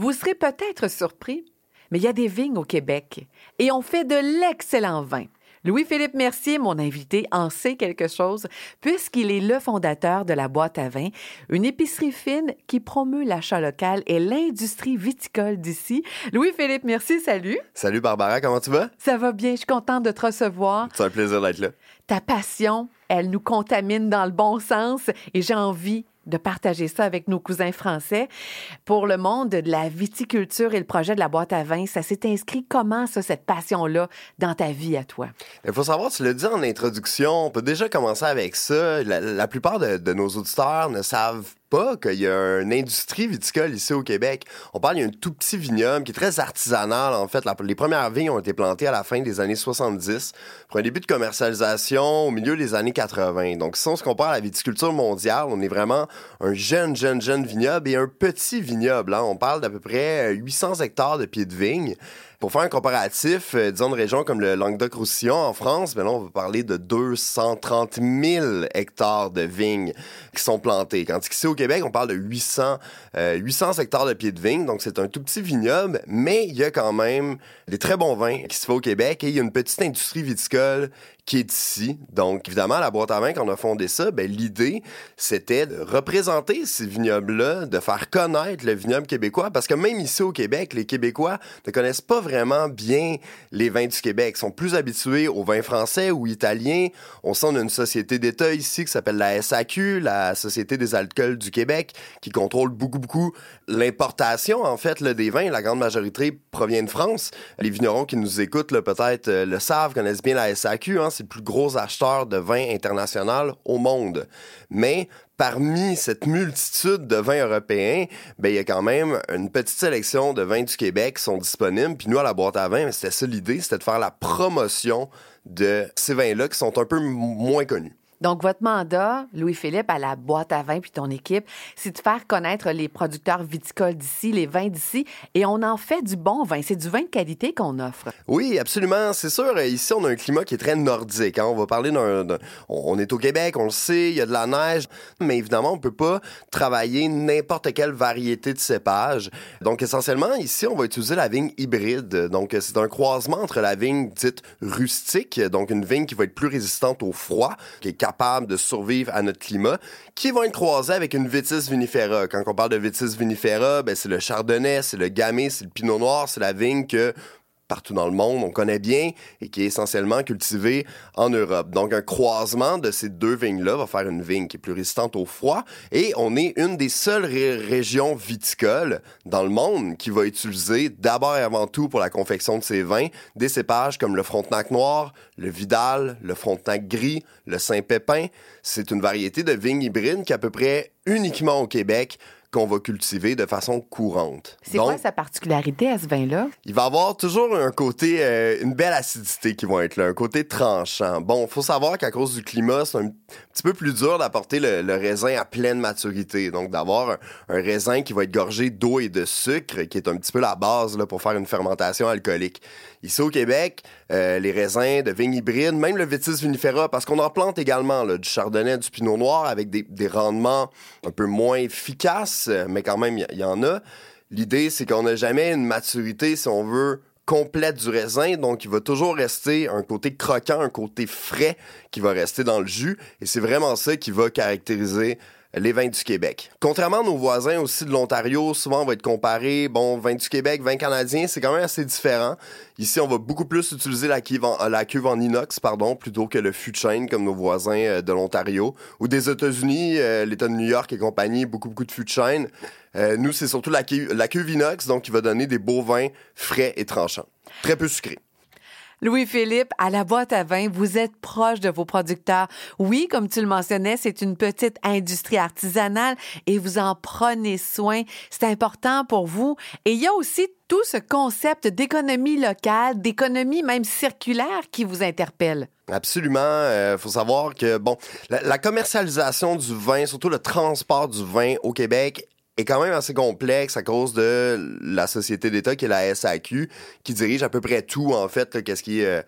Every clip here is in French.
Vous serez peut-être surpris, mais il y a des vignes au Québec et on fait de l'excellent vin. Louis-Philippe Mercier, mon invité, en sait quelque chose puisqu'il est le fondateur de la boîte à vin, une épicerie fine qui promeut l'achat local et l'industrie viticole d'ici. Louis-Philippe Mercier, salut. Salut Barbara, comment tu vas? Ça va bien, je suis contente de te recevoir. C'est un plaisir d'être là. Ta passion, elle nous contamine dans le bon sens et j'ai envie de partager ça avec nos cousins français. Pour le monde de la viticulture et le projet de la boîte à vin, ça s'est inscrit comment, ça, cette passion-là, dans ta vie à toi? Il faut savoir, tu l'as dit en introduction, on peut déjà commencer avec ça. La, plupart de, de, nos auditeurs ne savent pas qu'il y a une industrie viticole ici au Québec. On parle, il y a un tout petit vignoble qui est très artisanal, en fait. les premières vignes ont été plantées à la fin des années 70 pour un début de commercialisation au milieu des années 80. Donc, si on se compare à la viticulture mondiale, on est vraiment un jeune, jeune, jeune vignoble et un petit vignoble. Hein. On parle d'à peu près 800 hectares de pieds de vigne. Pour faire un comparatif, euh, disons une région comme le Languedoc-Roussillon en France, ben on va parler de 230 000 hectares de vignes qui sont plantés. Quand ici au Québec, on parle de 800, 800 euh, hectares de pieds de vigne, donc c'est un tout petit vignoble, mais il y a quand même des très bons vins qui se font au Québec et il y a une petite industrie viticole qui est ici. Donc, évidemment, la boîte à vin, quand on a fondé ça, ben, l'idée, c'était de représenter ces vignobles-là, de faire connaître le vignoble québécois, parce que même ici au Québec, les Québécois ne connaissent pas vraiment bien les vins du Québec. Ils sont plus habitués aux vins français ou italiens. On sent une société d'État ici qui s'appelle la SAQ, la Société des alcools du Québec, qui contrôle beaucoup, beaucoup l'importation, en fait, des vins. La grande majorité provient de France. Les vignerons qui nous écoutent, peut-être euh, le savent, connaissent bien la SAQ. Hein, c'est le plus gros acheteur de vin international au monde. Mais parmi cette multitude de vins européens, ben, il y a quand même une petite sélection de vins du Québec qui sont disponibles. Puis nous, à la boîte à vin, c'était ça l'idée, c'était de faire la promotion de ces vins-là qui sont un peu moins connus. Donc, votre mandat, Louis-Philippe, à la boîte à vin puis ton équipe, c'est de faire connaître les producteurs viticoles d'ici, les vins d'ici, et on en fait du bon vin. C'est du vin de qualité qu'on offre. Oui, absolument. C'est sûr, ici, on a un climat qui est très nordique. Hein. On va parler d'un... On est au Québec, on le sait, il y a de la neige, mais évidemment, on peut pas travailler n'importe quelle variété de cépage. Donc, essentiellement, ici, on va utiliser la vigne hybride. Donc, c'est un croisement entre la vigne dite rustique, donc une vigne qui va être plus résistante au froid, qui est capable de survivre à notre climat, qui vont être croisés avec une vitis vinifera. Quand on parle de vitis vinifera, ben, c'est le chardonnay, c'est le gamay, c'est le pinot noir, c'est la vigne que partout dans le monde, on connaît bien et qui est essentiellement cultivé en Europe. Donc, un croisement de ces deux vignes-là va faire une vigne qui est plus résistante au froid et on est une des seules régions viticoles dans le monde qui va utiliser d'abord et avant tout pour la confection de ces vins des cépages comme le Frontenac noir, le Vidal, le Frontenac gris, le Saint-Pépin. C'est une variété de vignes hybrides qui à peu près uniquement au Québec qu'on va cultiver de façon courante. C'est quoi sa particularité à ce vin-là? Il va avoir toujours un côté, euh, une belle acidité qui va être là, un côté tranchant. Bon, il faut savoir qu'à cause du climat, c'est un petit peu plus dur d'apporter le, raisin à pleine maturité. Donc, d'avoir un, raisin qui va être gorgé d'eau et de sucre, qui est un petit peu la base là, pour faire une fermentation alcoolique. Ici au Québec, euh, les raisins de vignes hybrides, même le Vitis vinifera, parce qu'on en plante également là, du chardonnay, du pinot noir avec des, des rendements un peu moins efficaces, mais quand même, il y, en a. L'idée, c'est qu'on n'a jamais une maturité, si on veut, complète du raisin, donc il va toujours rester un côté croquant, un côté frais qui va rester dans le jus, et c'est vraiment ça qui va caractériser les vins du Québec. Contrairement à nos voisins aussi de l'Ontario, souvent on va être comparé, bon, vins du Québec, vins canadiens, c'est quand même assez différent. Ici, on va beaucoup plus utiliser la cuve en, en inox, pardon, plutôt que le fût de comme nos voisins euh, de l'Ontario ou des États-Unis, euh, l'État de New York et compagnie, beaucoup beaucoup de fût de. Euh, nous, c'est surtout la cuve, la inox, donc qui va donner des beaux vins frais et tranchants, très peu sucrés. Louis-Philippe, à la boîte à vin, vous êtes proche de vos producteurs. Oui, comme tu le mentionnais, c'est une petite industrie artisanale et vous en prenez soin. C'est important pour vous. Et il y a aussi tout ce concept d'économie locale, d'économie même circulaire qui vous interpelle. Absolument. Il euh, faut savoir que, bon, la commercialisation du vin, surtout le transport du vin au Québec, est quand même assez complexe à cause de la société d'État qui est la SAQ, qui dirige à peu près tout, en fait, qu'est-ce qui est euh,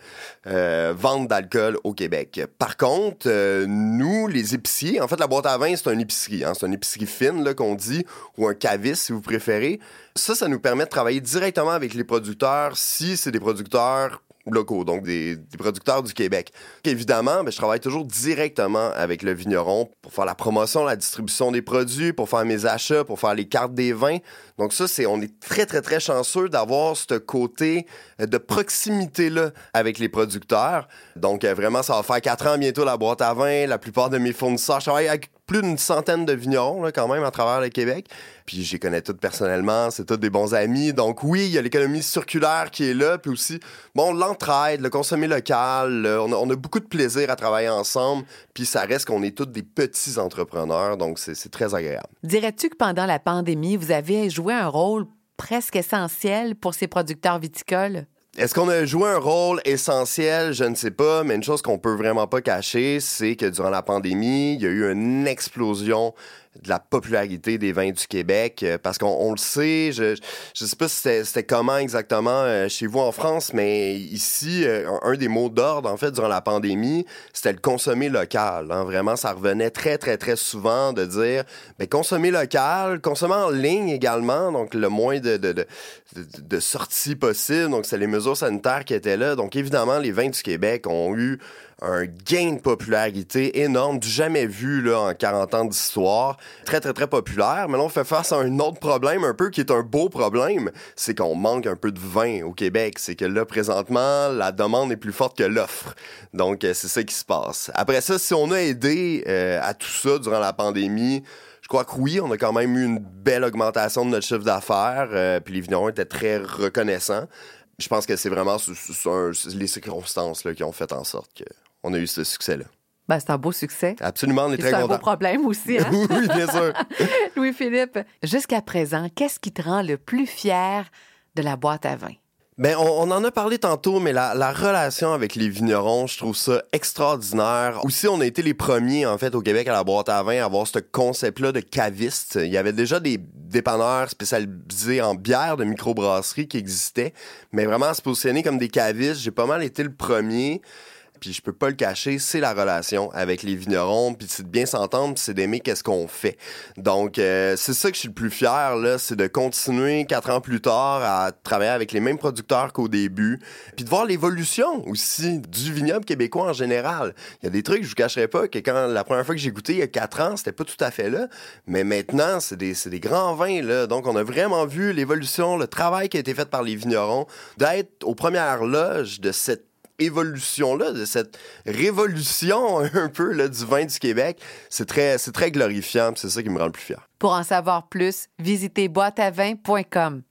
euh, vente d'alcool au Québec. Par contre, euh, nous, les épiciers, en fait, la boîte à vin, c'est une épicerie. Hein, c'est une épicerie fine, qu'on dit, ou un caviste, si vous préférez. Ça, ça nous permet de travailler directement avec les producteurs si c'est des producteurs locaux, donc des, producteurs du Québec. Évidemment, ben, je travaille toujours directement avec le vigneron pour faire la promotion, la distribution des produits, pour faire mes achats, pour faire les cartes des vins. Donc ça, c'est on est très, très, très chanceux d'avoir ce côté de proximité-là avec les producteurs. Donc euh, vraiment, ça va faire quatre ans bientôt la boîte à vin. La plupart de mes fournisseurs, je travaille avec plus d'une centaine de vignerons là, quand même à travers le Québec. Puis les connais tous personnellement, c'est tous des bons amis. Donc oui, il y a l'économie circulaire qui est là, puis aussi, bon, l'entraide, le consommer local, on, a, on, a, beaucoup de plaisir à travailler ensemble, puis ça reste qu'on est tous des petits entrepreneurs, donc c'est très agréable. Dirais-tu que pendant la pandémie, vous avez joué un rôle presque essentiel pour ces producteurs viticoles? Est-ce qu'on a joué un rôle essentiel? Je ne sais pas, mais une chose qu'on peut vraiment pas cacher, c'est que durant la pandémie, il y a eu une explosion de la popularité des vins du Québec euh, parce qu'on le sait, je je sais pas si c'était comment exactement euh, chez vous en France, mais ici euh, un, des mots d'ordre en fait durant la pandémie, c'était le consommer local. Hein. Vraiment, ça revenait très très très souvent de dire mais ben, consommer local, consommer en ligne également, donc le moins de de, de, de sorties possible. Donc c'est les mesures sanitaires qui étaient là. Donc évidemment, les vins du Québec ont eu un gain de popularité énorme, du jamais vu là, en 40 ans d'histoire. Très, très, très populaire. Mais là, on fait face à un autre problème, un peu qui est un beau problème. C'est qu'on manque un peu de vin au Québec. C'est que là, présentement, la demande est plus forte que l'offre. Donc, euh, c'est ça qui se passe. Après ça, si on a aidé euh, à tout ça durant la pandémie, je crois que oui, on a quand même eu une belle augmentation de notre chiffre d'affaires, euh, puis les vignerons étaient très reconnaissants. Je pense que c'est vraiment les circonstances là, qui ont fait en sorte que on a eu ce succès-là. Ben, c'est un beau succès. Absolument, on est très content. C'est un beau problème aussi. Hein? oui, bien sûr. Louis-Philippe, jusqu'à présent, qu'est-ce qui te rend le plus fier de la boîte à vin? Ben, on, en a parlé tantôt, mais la, la, relation avec les vignerons, je trouve ça extraordinaire. Aussi, on a été les premiers, en fait, au Québec à la boîte à vin à avoir ce concept-là de caviste. Il y avait déjà des dépanneurs spécialisés en bière de microbrasserie qui existaient, mais vraiment à se positionner comme des cavistes, j'ai pas mal été le premier puis je peux pas le cacher, c'est la relation avec les vignerons, puis c'est de bien s'entendre, c'est d'aimer qu'est-ce qu'on fait. Donc euh, c'est ça que je suis le plus fier là, c'est de continuer quatre ans plus tard à travailler avec les mêmes producteurs qu'au début, puis de voir l'évolution aussi du vignoble québécois en général. Il y a des trucs, je vous cacherai pas que quand la première fois que j'ai goûté il y a quatre ans, c'était pas tout à fait là, mais maintenant c'est des des grands vins là. Donc on a vraiment vu l'évolution, le travail qui a été fait par les vignerons, d'être aux premières loges de cette évolution-là, de cette révolution un peu là, du vin du Québec, c'est très, c'est très glorifiant. C'est ça qui me rend le plus fier. Pour en savoir plus, visitez boîteavin.com.